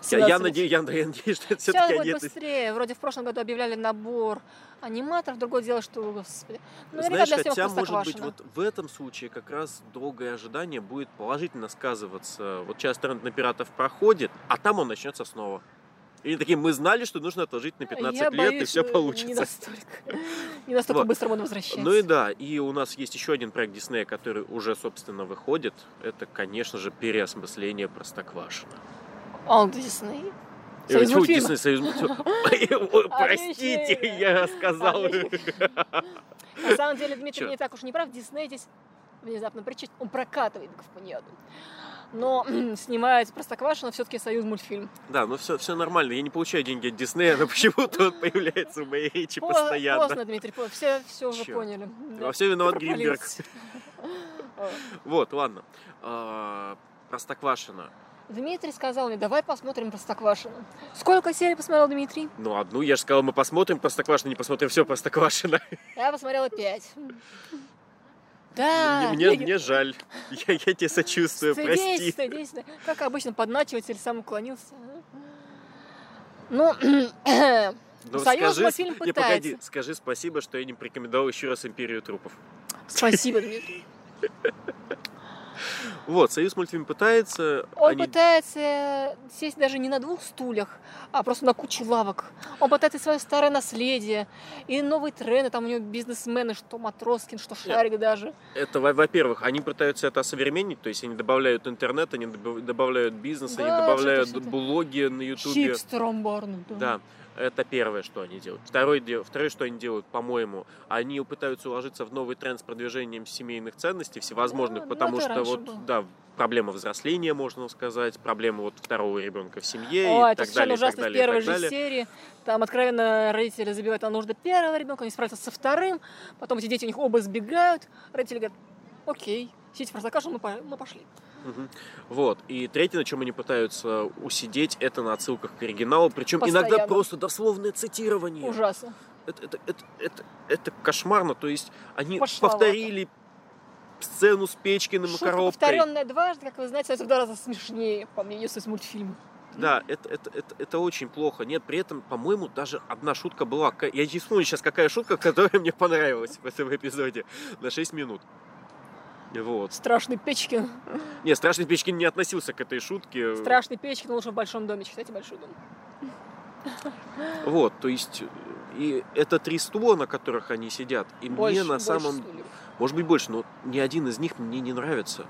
Speaker 1: я,
Speaker 2: 17
Speaker 1: я, надеюсь, я, я надеюсь, что это все-таки
Speaker 2: будет быстрее. Вроде в прошлом году объявляли набор аниматоров, другое дело, что, господи. Ну,
Speaker 1: Знаешь, хотя, может быть, вот в этом случае как раз долгое ожидание будет положительно сказываться. Вот сейчас тренд на пиратов проходит, а там он начнется снова. И такие, мы знали, что нужно отложить на 15
Speaker 2: Я
Speaker 1: лет,
Speaker 2: боюсь,
Speaker 1: и все
Speaker 2: что
Speaker 1: получится.
Speaker 2: Не настолько, (laughs) не настолько
Speaker 1: Вот.
Speaker 2: быстро буду возвращаться.
Speaker 1: Ну и да, и у нас есть еще один проект Диснея, который уже, собственно, выходит. Это, конечно же, переосмысление Простоквашина.
Speaker 2: А он Дисней?
Speaker 1: Э,
Speaker 2: Союз
Speaker 1: тьфу. Дисней, Союз (laughs) Простите, я сказал.
Speaker 2: На самом деле, Дмитрий не так уж не прав. Дисней здесь внезапно причит. Он прокатывает Говпаниаду. Но (clears throat) снимает Простоквашино все-таки Союз мультфильм.
Speaker 1: Да, ну все, все нормально. Я не получаю деньги от Диснея, но (laughs) почему-то он появляется в моей речи
Speaker 2: По-
Speaker 1: постоянно.
Speaker 2: Поздно, Дмитрий, поздно. все, все уже поняли.
Speaker 1: Во всем виноват Гринберг. (laughs) Вот, ладно. А, Простоквашино.
Speaker 2: Дмитрий сказал мне, давай посмотрим Простоквашино. Сколько серий посмотрел Дмитрий?
Speaker 1: Ну, одну я же сказал, мы посмотрим Простоквашино, не посмотрим все Простоквашино.
Speaker 2: Я посмотрела пять. Да.
Speaker 1: Мне, мне жаль. Я, я тебе сочувствую,
Speaker 2: Стыдись,
Speaker 1: прости.
Speaker 2: стыдись. да. Как обычно, подначиватель сам уклонился. Ну,
Speaker 1: Ну, (clears throat)
Speaker 2: Союз
Speaker 1: скажи,
Speaker 2: мультфильм
Speaker 1: не, погоди,
Speaker 2: пытается.
Speaker 1: скажи спасибо, что я не порекомендовал еще раз «Империю трупов».
Speaker 2: Спасибо, (laughs) Дмитрий.
Speaker 1: Вот, Союз мультфильм пытается.
Speaker 2: Он
Speaker 1: они-
Speaker 2: пытается сесть даже не на двух стульях, а просто на куче лавок. Он пытается свое старое наследие и новые тренды. Там у него бизнесмены, что Матроскин, что Шарик даже.
Speaker 1: Это, во- во-первых, они пытаются это осовременить, то есть они добавляют интернет, они добав- добавляют бизнес,
Speaker 2: Да,
Speaker 1: они добавляют блоги на Ютубе.
Speaker 2: Хипстером барным.
Speaker 1: Да, это первое, что они делают. Второе, второе, что они делают, по-моему, они пытаются уложиться в новый тренд с продвижением семейных ценностей всевозможных,
Speaker 2: Да, ну
Speaker 1: потому
Speaker 2: это
Speaker 1: что вот,
Speaker 2: было.
Speaker 1: да, проблема взросления, можно сказать, проблема вот второго ребенка в семье
Speaker 2: Ой,
Speaker 1: и
Speaker 2: это
Speaker 1: так далее, и так
Speaker 2: ужасно в
Speaker 1: далее, и
Speaker 2: первой же
Speaker 1: далее.
Speaker 2: серии. Там откровенно родители забивают на нужды первого ребенка, они справятся со вторым, потом эти дети у них оба сбегают, родители говорят, окей, сидите в простоквашино, мы, по- мы пошли.
Speaker 1: Вот. И третье, на чем они пытаются усидеть, это на отсылках к оригиналу. Причем иногда
Speaker 2: Постоянно.
Speaker 1: просто дословное цитирование.
Speaker 2: Ужасно.
Speaker 1: Это, это, это, это, это кошмарно. То есть они
Speaker 2: Пошловато.
Speaker 1: повторили сцену с Печкиным и
Speaker 2: Шутка,
Speaker 1: коробкой.
Speaker 2: повторенная дважды, как вы знаете, это в два раза смешнее, по мнению из мультфильма.
Speaker 1: Да, это, это, это, это очень плохо. Нет, при этом, по-моему, даже одна шутка была. Я не вспомню сейчас, какая шутка, (laughs) которая мне понравилась в этом эпизоде. На 6 минут. Вот.
Speaker 2: Страшный Печкин.
Speaker 1: Не, Страшный Печкин не относился к этой шутке.
Speaker 2: Страшный Печкин лучше в большом доме. Читайте большой дом.
Speaker 1: Вот, то есть, и это три стула, на которых они сидят. И
Speaker 2: Больше,
Speaker 1: мне на самом...
Speaker 2: стульев.
Speaker 1: Может быть, больше, но ни один из них мне не нравится.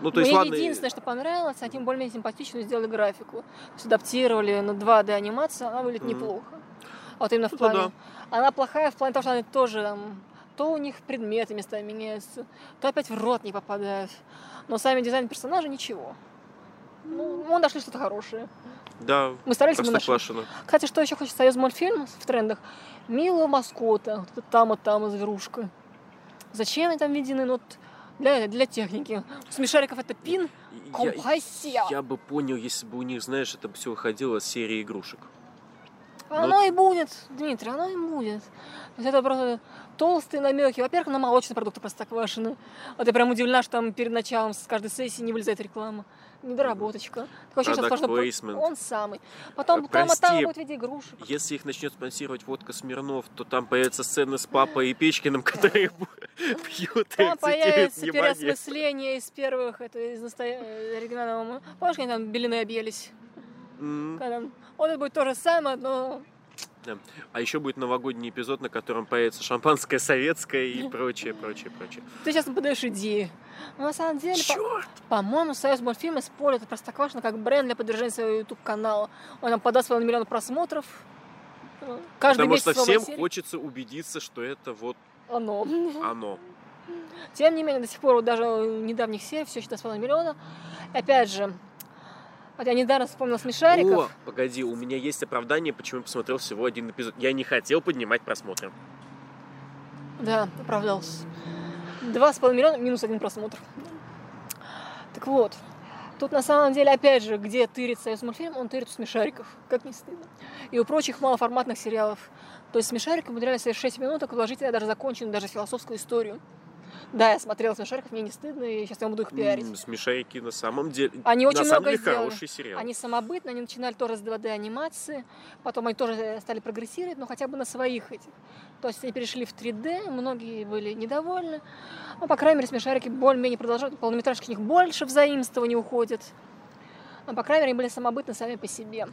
Speaker 1: Ну, то есть,
Speaker 2: Мне
Speaker 1: ладно...
Speaker 2: единственное, что понравилось, они более-менее симпатичную сделали графику. То есть адаптировали на 2D анимацию, она выглядит
Speaker 1: Мгм.
Speaker 2: неплохо. А Вот именно в
Speaker 1: Это
Speaker 2: плане... Она плохая в плане того, что они тоже там... То у них предметы местами меняются, то опять в рот не попадают. Но сами дизайн персонажа ничего. Ну, мы нашли что-то хорошее.
Speaker 1: Да,
Speaker 2: Мы старались, мы нашли. Кстати, что еще хочет Союз мультфильм в трендах? Милого маскота, вот там, вот там, зверушка. Зачем они там введены? Ну, вот для, для техники. У смешариков это пин,
Speaker 1: Я,
Speaker 2: компрессия.
Speaker 1: я бы понял, если бы у них, знаешь, это все выходило с серии игрушек.
Speaker 2: Оно и будет, Дмитрий, оно и будет. То есть это просто толстые намеки. Во-первых, на молочные продукты простоквашины. Вот я прям удивлена, что там перед началом с каждой сессии не вылезает реклама. Недоработочка. Такое ощущение, что. Он самый. Потом
Speaker 1: Э,
Speaker 2: там, а там
Speaker 1: прости.
Speaker 2: будет в виде игрушек.
Speaker 1: Если их начнет спонсировать водка Смирнов, то там появятся сцены с папой и Печкиным, которые пьют (laughs)
Speaker 2: Там появится переосмысление из первых, это из э, оригинального. Помнишь, они там белины объелись?
Speaker 1: М.
Speaker 2: Когда... Вот это будет то же самое, но
Speaker 1: А еще будет новогодний эпизод, на котором появится шампанское советское и прочее, прочее, прочее.
Speaker 2: ты сейчас подаешь идеи. Но на самом деле, по- по-моему, Союз мультфильм использует Простоквашино как бренд для поддержания своего YouTube-канала. Он нам подаст свой миллион просмотров. Э, Каждый
Speaker 1: Потому
Speaker 2: месяц
Speaker 1: что всем
Speaker 2: серия.
Speaker 1: хочется убедиться, что это вот
Speaker 2: Оно.
Speaker 1: оно.
Speaker 2: Тем не менее, до сих пор даже недавних серий все еще 2,5 миллиона. Опять же, вот я недавно вспомнила смешариков.
Speaker 1: О, погоди, у меня есть оправдание, почему я посмотрел всего один эпизод. Я не хотел поднимать просмотры.
Speaker 2: Да, оправдался. Два с половиной миллиона минус один просмотр. Так вот, тут на самом деле, опять же, где тырит Союз мультфильм, он тырит у смешариков, как не стыдно. И у прочих малоформатных сериалов. То есть смешарики умудрялись за 6 минуток вложить даже законченную, даже философскую историю. Да, я смотрела смешариков, мне не стыдно, и сейчас я буду их пиарить.
Speaker 1: Смешарики на самом деле...
Speaker 2: Они очень
Speaker 1: на самом
Speaker 2: много
Speaker 1: деле
Speaker 2: сделали.
Speaker 1: хороший сериал.
Speaker 2: Они самобытно, они начинали тоже с 2D анимации, потом они тоже стали прогрессировать, но хотя бы на своих этих. То есть они перешли в 3D, многие были недовольны. Ну, по крайней мере, смешарики более-менее продолжают, полнометражки у них больше в заимствование уходят. Но, по крайней мере, были самобытны сами по себе.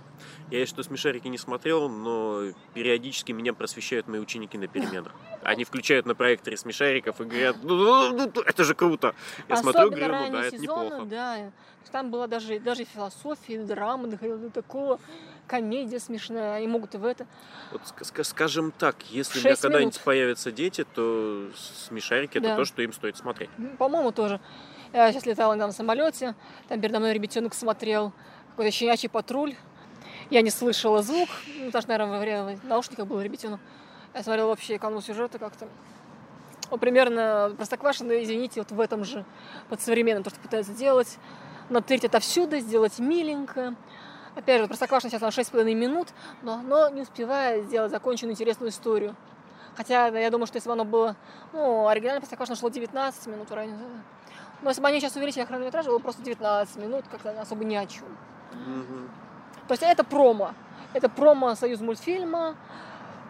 Speaker 1: Я что смешарики не смотрел, но периодически меня просвещают мои ученики на переменах. Они включают на проекторе смешариков и говорят, ну, ну, ну, ну, это же круто. Я смотрю,
Speaker 2: Особенно
Speaker 1: говорю, ну да, это
Speaker 2: сезоны,
Speaker 1: неплохо.
Speaker 2: да. Там была даже, даже философия, драма, доходила до такого, комедия смешная, они могут и в это.
Speaker 1: Вот ск- ска- скажем так, если у меня когда-нибудь появятся дети, то смешарики это
Speaker 2: Да.
Speaker 1: то, что им стоит смотреть.
Speaker 2: По-моему, тоже. Я сейчас летала на самолете, там передо мной ребятенок смотрел какой-то щенячий патруль. Я не слышала звук, ну, потому что, наверное, во время в наушниках был ребятенок. Я смотрела вообще канал сюжета как-то. Ну, примерно Простоквашино, извините, вот в этом же, под современным, то, что пытаются делать. Натырить отовсюду, сделать миленько. Опять же, Простоквашино сейчас на 6,5 минут, но, но не успевает сделать законченную интересную историю. Хотя я думаю, что если бы оно было... Ну, оригинально Простоквашино шло 19 минут ранее. Но если бы они сейчас увеличили хронометраж, было просто 19 минут, как-то особо ни о чем.
Speaker 1: Мгм.
Speaker 2: То есть это промо. Это промо Союз мультфильма,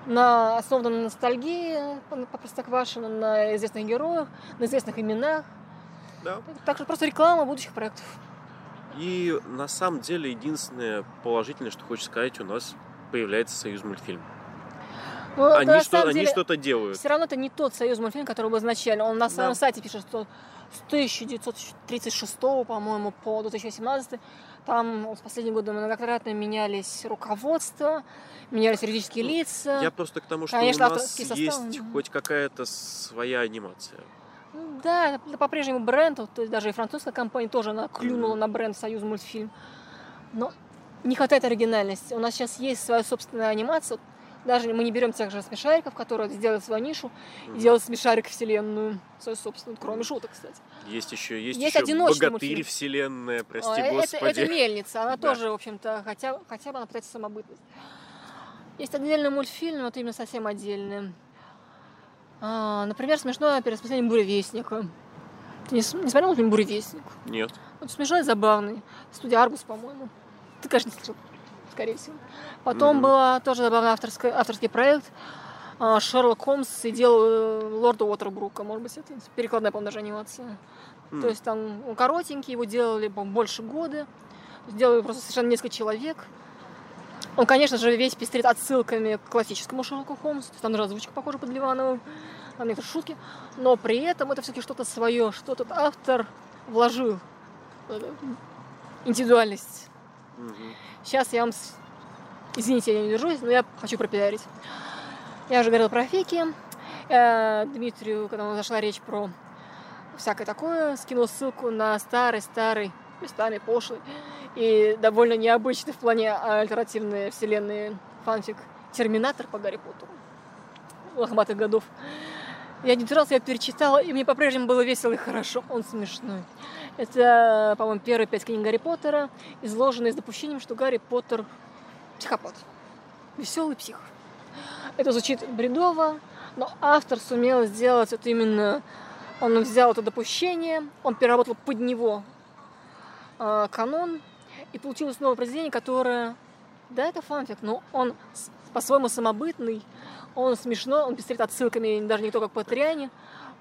Speaker 2: на, основано на ностальгии по, Простоквашино, на известных героях, на известных именах.
Speaker 1: Да.
Speaker 2: Так что просто реклама будущих проектов.
Speaker 1: И на самом деле единственное положительное, что хочется сказать, у нас появляется Союз мультфильм.
Speaker 2: Это
Speaker 1: Они,
Speaker 2: на
Speaker 1: что,
Speaker 2: деле
Speaker 1: что-то делают.
Speaker 2: Все равно это не тот союз мультфильм, который был изначально. Он на своем
Speaker 1: Да.
Speaker 2: сайте пишет, что с 1936, по-моему, по 2018 там в последние годы многократно менялись руководства, менялись юридические
Speaker 1: Ну,
Speaker 2: лица.
Speaker 1: Я просто к тому, что
Speaker 2: Конечно,
Speaker 1: у нас есть
Speaker 2: да.
Speaker 1: хоть какая-то своя анимация.
Speaker 2: Ну Да, это, по-прежнему бренд, то есть даже и французская компания тоже она клюнула
Speaker 1: Мгм.
Speaker 2: на бренд Союз мультфильм. Но не хватает оригинальности. У нас сейчас есть своя собственная анимация. Даже мы не берем тех же смешариков, которые сделают свою нишу и делают смешарик вселенную свою собственную, кроме шуток, кстати.
Speaker 1: Есть еще, есть,
Speaker 2: Есть
Speaker 1: еще богатырь
Speaker 2: мультфильм.
Speaker 1: вселенная, прости
Speaker 2: это,
Speaker 1: господи.
Speaker 2: это мельница, она (laughs)
Speaker 1: Да.
Speaker 2: тоже, в общем-то, хотя, хотя бы она пытается самобытность. Есть отдельный мультфильм, вот именно совсем отдельный. А, например, смешное переосмысление «Буревестника». Ты не, не смотрел фильм «Буревестник»?
Speaker 1: Нет.
Speaker 2: Вот смешной, забавный. Студия Аргус, по-моему. Ты, конечно, не слышал, скорее всего. Потом
Speaker 1: Мгм.
Speaker 2: был тоже забавный авторский, авторский проект. а, Шерлок Холмс и делал э, Лорда Уотербрука. Может быть, это перекладная, по-моему, даже анимация.
Speaker 1: М.
Speaker 2: То есть там он коротенький, его делали по больше года. Сделали просто совершенно несколько человек. Он, конечно же, весь пестрит отсылками к классическому Шерлоку Холмсу. То есть там даже озвучка похожа под Ливановым, там некоторые шутки. Но при этом это все-таки что-то свое, что этот автор вложил. эту Индивидуальность.
Speaker 1: Мгм.
Speaker 2: Сейчас я вам... Извините, я не держусь, но я хочу пропиарить. Я уже говорила про фейки. Э, Дмитрию, когда зашла речь про всякое такое, скинул ссылку на старый-старый, местами пошлый и довольно необычный в плане альтернативной вселенной фанфик «Терминатор» по Гарри Поттеру лохматых годов. Я не держалась, я перечитала, и мне по-прежнему было весело и хорошо. Он смешной. Это, по-моему, первые пять книг Гарри Поттера, изложенные с допущением, что Гарри Поттер психопат. Веселый псих. Это звучит бредово, но автор сумел сделать это именно... Он взял это допущение, он переработал под него э, канон, и получилось новое произведение, которое... Да, это фанфик, но он по-своему самобытный, он смешно, он пестрит отсылками даже не то, как Патриане,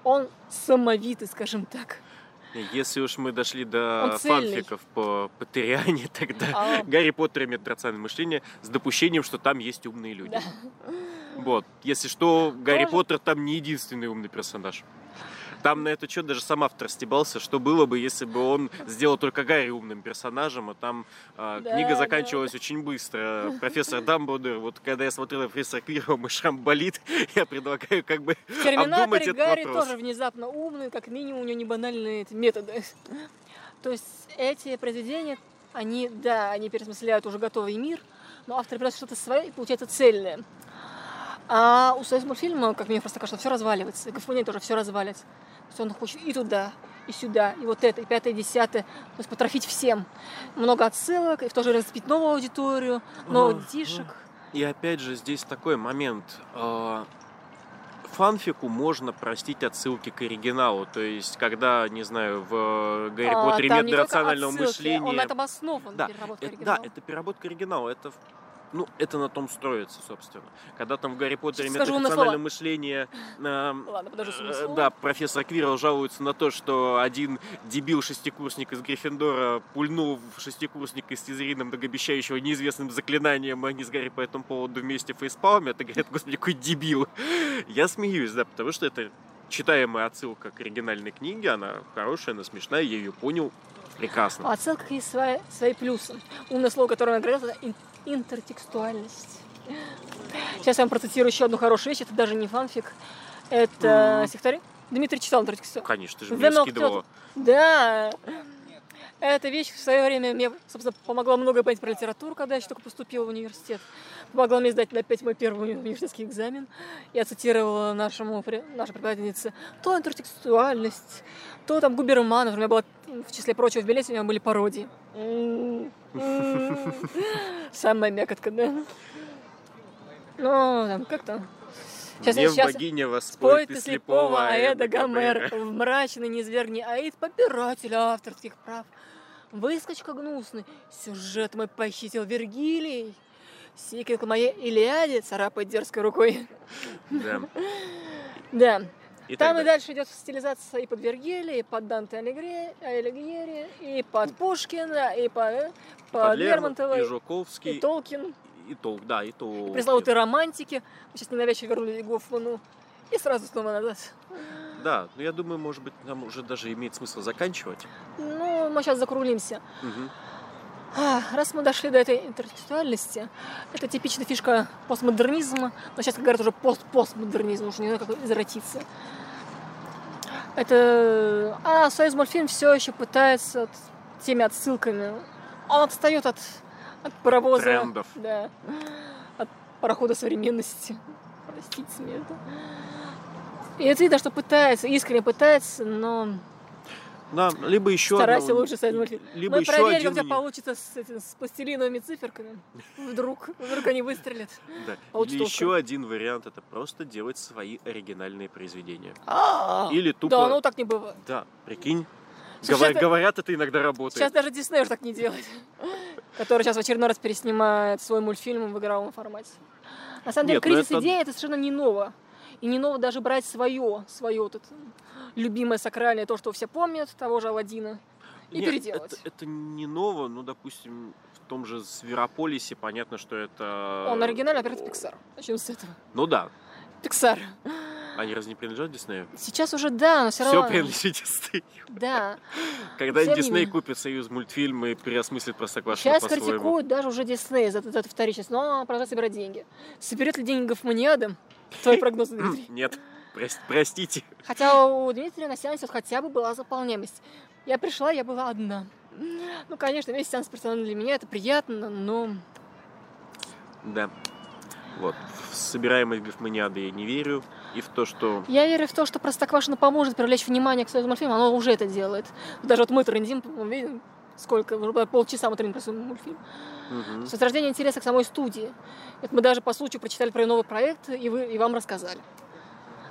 Speaker 2: он самовитый, скажем так.
Speaker 1: Если уж мы дошли до фанфиков по Патериане, (laughs) тогда
Speaker 2: А.
Speaker 1: Гарри Поттер имеет рациональное мышление с допущением, что там есть умные люди.
Speaker 2: Да.
Speaker 1: Вот. Если что, Гарри
Speaker 2: Тоже.
Speaker 1: Поттер там не единственный умный персонаж. Там на это счет даже сам автор стебался, что было бы, если бы он сделал только Гарри умным персонажем, а там а,
Speaker 2: Да,
Speaker 1: книга
Speaker 2: да.
Speaker 1: заканчивалась очень быстро. Профессор Дамблдор, вот когда я смотрел на профессора Квирова, мой шрам болит, (laughs) я предлагаю как бы
Speaker 2: В Терминаторе
Speaker 1: обдумать этот
Speaker 2: Гарри
Speaker 1: вопрос.
Speaker 2: тоже внезапно умный, как минимум у него не банальные методы. То есть эти произведения, они, да, они пересмысляют уже готовый мир, но автор приносит что-то свое и получается цельное. А у Союз мультфильма, как мне просто кажется, все разваливается. И Гафмане тоже все развалится. То есть он хочет и туда, и сюда, и вот это, и пятое, и десятое. То есть потрофить всем. Много отсылок, и в то же время зацепить новую аудиторию, новых детишек.
Speaker 1: И опять же, здесь такой момент. а, Фанфику можно простить отсылки к оригиналу. То есть, когда, не знаю, в Гарри
Speaker 2: А,
Speaker 1: Поттере рационального
Speaker 2: отсылки,
Speaker 1: мышления.
Speaker 2: Он на этом основан,
Speaker 1: Да,
Speaker 2: переработка
Speaker 1: Это, да,
Speaker 2: оригинала.
Speaker 1: это переработка оригинала. Это, ну, это на том строится, собственно. Когда там в Гарри Поттере
Speaker 2: слово.
Speaker 1: мышления, (laughs) эм,
Speaker 2: Ладно, подожди,
Speaker 1: э, да, профессор Квирл жалуется на то, что один дебил-шестикурсник из Гриффиндора пульнул в шестикурсника с Слизерином, многообещающего неизвестным заклинанием, и они с Гарри по этому поводу вместе фейспалме. Это говорят, господи, какой дебил. Я смеюсь, да, потому что это читаемая отсылка к оригинальной книге, она хорошая, она смешная, я ее понял прекрасно.
Speaker 2: В отсылках есть свои, свои плюсы. Умное слово, которое он говорил, это ин- интертекстуальность. Сейчас я вам процитирую еще одну хорошую вещь. Это даже не фанфик. Это
Speaker 1: Мгм.
Speaker 2: стихотворение. Дмитрий читал интертекстуальность.
Speaker 1: Конечно, ты же мне скидывала.
Speaker 2: Да. Эта вещь в свое время мне, собственно, помогла много понять про литературу, когда я еще только поступила в университет. Помогла мне сдать опять мой первый университетский экзамен. Я цитировала нашему, нашей преподавательнице то интертекстуальность, то там Губерманов. У меня была, в числе прочего, в билете у меня были пародии. М, м. Самая мякотка, да? Ну, там, как там? Сейчас,
Speaker 1: Не
Speaker 2: сейчас,
Speaker 1: богиня вас
Speaker 2: Спой ты слепого Аэда Гомер, в мрачный незвергни Аид, попиратель авторских прав. Выскочка гнусный, сюжет мой похитил Вергилий. Сиквел к моей Илиаде царапает дерзкой рукой.
Speaker 1: Да.
Speaker 2: Да.
Speaker 1: И
Speaker 2: Там и дальше идет стилизация и под Вергилия, и под Данте Алигьери, и под Пушкина, и по, по
Speaker 1: Под Лермонтов,
Speaker 2: Лермонтова,
Speaker 1: и
Speaker 2: и,
Speaker 1: Жуковский,
Speaker 2: Толкин,
Speaker 1: и Толк, да, и Толк.
Speaker 2: пресловутые романтики. Мы сейчас ненавязчиво вернули Гофману. И сразу снова назад.
Speaker 1: Да, но я думаю, может быть, нам уже даже имеет смысл заканчивать.
Speaker 2: Ну, мы сейчас закруглимся.
Speaker 1: Мгм.
Speaker 2: А, Раз мы дошли до этой интертекстуальности, это типичная фишка постмодернизма, но сейчас, как говорят, уже пост-постмодернизм, уже не знаю, как извратиться. Это... А Союз мультфильм все еще пытается теми отсылками. Он отстает от, от паровоза.
Speaker 1: Трендов.
Speaker 2: Да. От парохода современности. Простите мне это. И это видно, что пытается, искренне пытается, но
Speaker 1: Да, либо еще
Speaker 2: Старайся
Speaker 1: одно-
Speaker 2: лучше мультфильм.
Speaker 1: Либо
Speaker 2: Мы
Speaker 1: еще
Speaker 2: проверим,
Speaker 1: один
Speaker 2: как у тебя получится с, этим, с пластилиновыми циферками. Вдруг, вдруг они выстрелят.
Speaker 1: Да.
Speaker 2: получится
Speaker 1: Или еще один вариант это просто делать свои оригинальные произведения.
Speaker 2: А,
Speaker 1: Или тупо.
Speaker 2: Да, ну так не бывает.
Speaker 1: Да, прикинь. Говор-
Speaker 2: это-
Speaker 1: Говорят, это иногда работает.
Speaker 2: Сейчас даже Дисней уже так не делает. Который сейчас в очередной раз переснимает свой мультфильм в игровом формате. На самом деле,
Speaker 1: Нет, ну
Speaker 2: кризис
Speaker 1: это-
Speaker 2: идеи это совершенно не ново. И не ново даже брать свое, свое вот это любимое сакральное, то, что все помнят, того же Алладина, и
Speaker 1: Нет,
Speaker 2: переделать.
Speaker 1: Это, это не ново, ну, допустим, в том же Зверополисе понятно, что это...
Speaker 2: Он оригинальный, опять Pixar. Начнем с этого.
Speaker 1: Ну да.
Speaker 2: Pixar.
Speaker 1: Они разве не принадлежат Диснею?
Speaker 2: Сейчас уже да, но все
Speaker 1: Все
Speaker 2: равно.
Speaker 1: принадлежит Диснею.
Speaker 2: Да.
Speaker 1: Когда
Speaker 2: не
Speaker 1: Дисней купит союз мультфильм и переосмыслит Простоквашино
Speaker 2: Сейчас критикуют даже уже Дисней за, за эту вторичность, но продолжает собирать деньги. Соберет ли деньги Гофманиада? Твои (laughs) прогнозы, Дмитрий.
Speaker 1: Нет, простите.
Speaker 2: Хотя у Дмитрия на сеансе вот хотя бы была заполняемость. Я пришла, я была одна. Ну, конечно, весь сеанс персонально для меня это приятно, но
Speaker 1: Да. Вот. В собираемость Гофманиады я не верю. И в то, что...
Speaker 2: я верю в то, что Простоквашино поможет привлечь внимание к своему мультфильму. Оно уже это делает. Даже вот мы трендим, видим, сколько, полчаса мы трендим про свой мультфильм.
Speaker 1: Мгм.
Speaker 2: С возрождения интереса к самой студии. Это мы даже по случаю прочитали про новый проект, и, вы, и вам рассказали.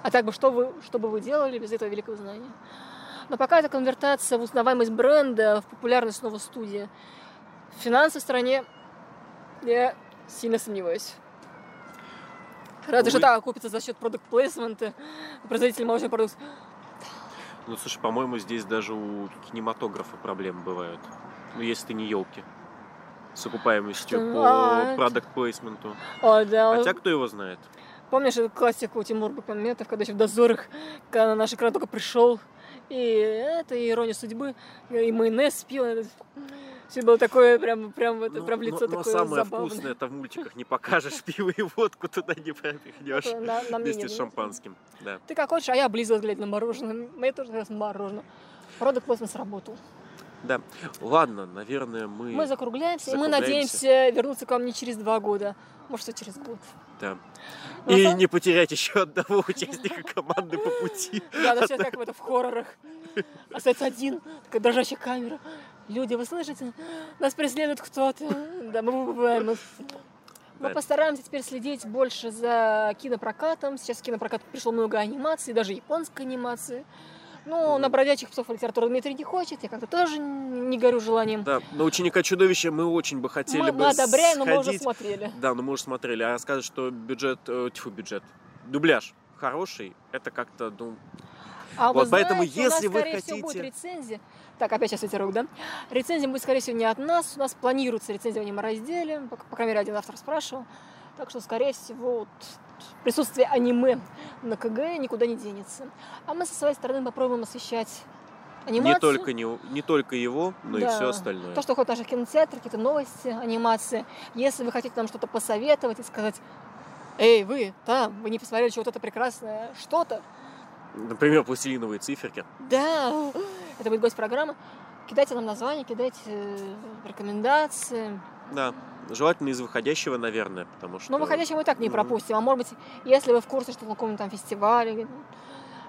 Speaker 2: А так бы что, вы, что бы вы делали без этого великого знания? Но пока это конвертация в узнаваемость бренда, в популярность снова студии. В финансовой стороне я сильно сомневаюсь. Разве что так окупится за счет продукт плейсмента, производитель молочных продуктов.
Speaker 1: Ну, слушай, по-моему, здесь даже у кинематографа проблемы бывают. Ну, если ты не елки. С окупаемостью
Speaker 2: Что?
Speaker 1: по
Speaker 2: А,
Speaker 1: продукт плейсменту.
Speaker 2: О, да,
Speaker 1: Хотя кто его знает?
Speaker 2: Помнишь эту классику Тимур Бекмаметов, когда еще в дозорах, когда на наш экран только пришел, и это и ирония судьбы, и майонез пил. Все было такое, прям, прям, это,
Speaker 1: Ну,
Speaker 2: прям лицо
Speaker 1: но, но
Speaker 2: такое
Speaker 1: самое
Speaker 2: забавное.
Speaker 1: вкусное это в мультиках не покажешь пиво и водку туда не пропихнешь
Speaker 2: на- на
Speaker 1: вместе с шампанским. Да.
Speaker 2: Ты как хочешь, а я облизываю глядя на мороженое. Мне тоже нравится мороженое. Продукт плотно сработал.
Speaker 1: да. Ладно, наверное, мы...
Speaker 2: Мы закругляемся, и мы
Speaker 1: закругляемся.
Speaker 2: надеемся вернуться к вам не через два года, может, что через год.
Speaker 1: Да.
Speaker 2: Ну,
Speaker 1: И
Speaker 2: а-
Speaker 1: не потерять еще одного участника команды по пути.
Speaker 2: Да, да, все как в это в хоррорах. Остается один, такая дрожащая камера. Люди, вы слышите? Нас преследует кто-то. Да, мы выбываем. Мы постараемся теперь следить больше за кинопрокатом. Сейчас в кинопрокат пришло много анимации, даже японской анимации. Ну, на бродячих псов литературу Дмитрий не хочет, я как-то тоже не горю желанием.
Speaker 1: Да, на ученика чудовища мы очень бы хотели
Speaker 2: мы,
Speaker 1: бы
Speaker 2: мы одобряем, но мы уже
Speaker 1: сходить.
Speaker 2: смотрели.
Speaker 1: Да, ну мы уже смотрели. А сказать, что бюджет, э, тьфу, бюджет, дубляж хороший, это как-то, ну,
Speaker 2: А
Speaker 1: Вот
Speaker 2: вы
Speaker 1: поэтому,
Speaker 2: знаете, у нас,
Speaker 1: если вы
Speaker 2: скорее всего, будет
Speaker 1: хотите-
Speaker 2: рецензия. Так, опять сейчас ветерок, да? Рецензия будет, скорее всего, не от нас. У нас планируется рецензия в аниме-разделе. По, по крайней мере, один автор спрашивал. Так что, скорее всего, вот присутствие аниме на КГ никуда не денется. А мы со своей стороны попробуем освещать анимацию.
Speaker 1: не только, не, не только его, но и
Speaker 2: Да.
Speaker 1: все остальное.
Speaker 2: То, что ходит в наших кинотеатрах, какие-то новости, анимации. Если вы хотите нам что-то посоветовать и сказать, эй, вы там, вы не посмотрели что вот это прекрасное что-то,
Speaker 1: Например, пластилиновые циферки.
Speaker 2: Да, это будет гость программы. Кидайте нам название, кидайте э, рекомендации.
Speaker 1: Да. Желательно из выходящего, наверное, потому что...
Speaker 2: Но выходящего мы так не пропустим. А может быть, если вы в курсе, что на каком-нибудь там фестивале, или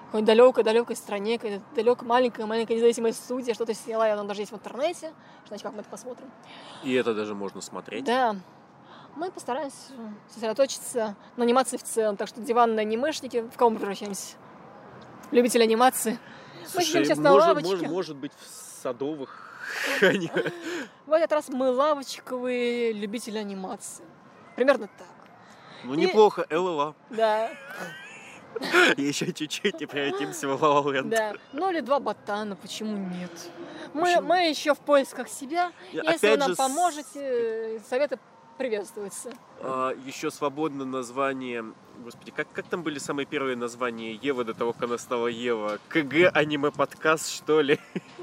Speaker 2: какой-нибудь далекой-далекой стране, какая-то далекая маленькая-маленькая независимая студия, что-то сняла, и оно даже есть в интернете, значит, как мы это посмотрим.
Speaker 1: И это даже можно смотреть.
Speaker 2: Да. Мы постараемся сосредоточиться на анимации в целом. Так что диванные анимешники, в кого мы превращаемся? Любители анимации. Мы сидим сейчас на
Speaker 1: может,
Speaker 2: лавочке.
Speaker 1: может, может быть, в садовых.
Speaker 2: В этот раз мы лавочковые любители анимации. примерно так.
Speaker 1: Ну,
Speaker 2: И-
Speaker 1: неплохо, ЛЛА.
Speaker 2: Да, (laughs)
Speaker 1: Еще чуть-чуть и превратимся в ла
Speaker 2: да. Ну или два ботана, почему нет? Мы, мы еще в поисках себя.
Speaker 1: И
Speaker 2: Если вы нам
Speaker 1: же,
Speaker 2: поможете, советы приветствуются.
Speaker 1: А, еще свободно название... Господи, как, как там были самые первые названия Евы до того, как она стала Ева? КГ аниме подкаст, что ли? (laughs)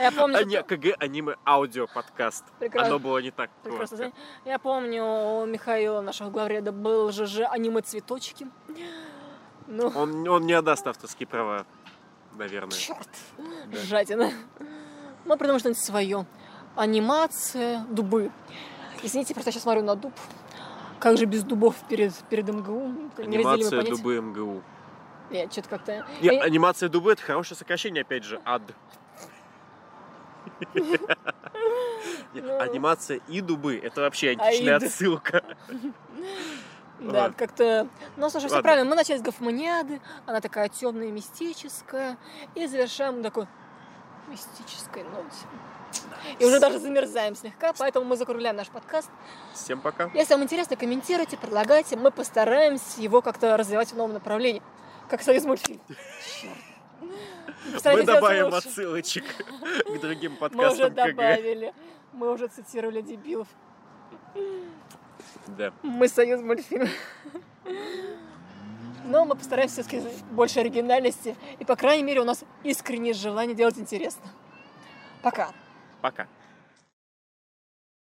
Speaker 2: Я помню,
Speaker 1: А не, КГ аниме аудио подкаст.
Speaker 2: Прекрасно.
Speaker 1: Оно было не так
Speaker 2: Прекрасно.
Speaker 1: коротко.
Speaker 2: знаю. Я помню, у Михаила, нашего главреда, был же же аниме-цветочки. Ну,
Speaker 1: Он, он не отдаст авторские права, наверное.
Speaker 2: черт,
Speaker 1: Да.
Speaker 2: жадина. Мы придумаем что-нибудь свое. Анимация, дубы. Извините, просто я сейчас смотрю на дуб. Как же без дубов перед, перед МГУ?
Speaker 1: Анимация дубы МГУ.
Speaker 2: Нет, что-то как-то...
Speaker 1: Не,
Speaker 2: Я-
Speaker 1: анимация дубы это хорошее сокращение, опять же, ад.
Speaker 2: Ну.
Speaker 1: Анимация и дубы это вообще античная отсылка.
Speaker 2: Да, как-то... Ну, слушай, все правильно. Мы начали с Гофманиады. Она такая темная, мистическая. И завершаем такой мистической ноте. И уже даже замерзаем слегка, поэтому мы закругляем наш подкаст.
Speaker 1: Всем пока.
Speaker 2: Если вам интересно, комментируйте, предлагайте. Мы постараемся его как-то развивать в новом направлении. Как союз мультфильм. (laughs) Чёрт.
Speaker 1: Мы добавим
Speaker 2: лучше.
Speaker 1: отсылочек (laughs) к другим
Speaker 2: Мы уже
Speaker 1: подкастам
Speaker 2: добавили. Мы уже цитировали дебилов.
Speaker 1: Да.
Speaker 2: Мы союз мультфильм. Но мы постараемся все-таки больше оригинальности. И, по крайней мере, у нас искреннее желание делать интересно. Пока.
Speaker 1: Пока.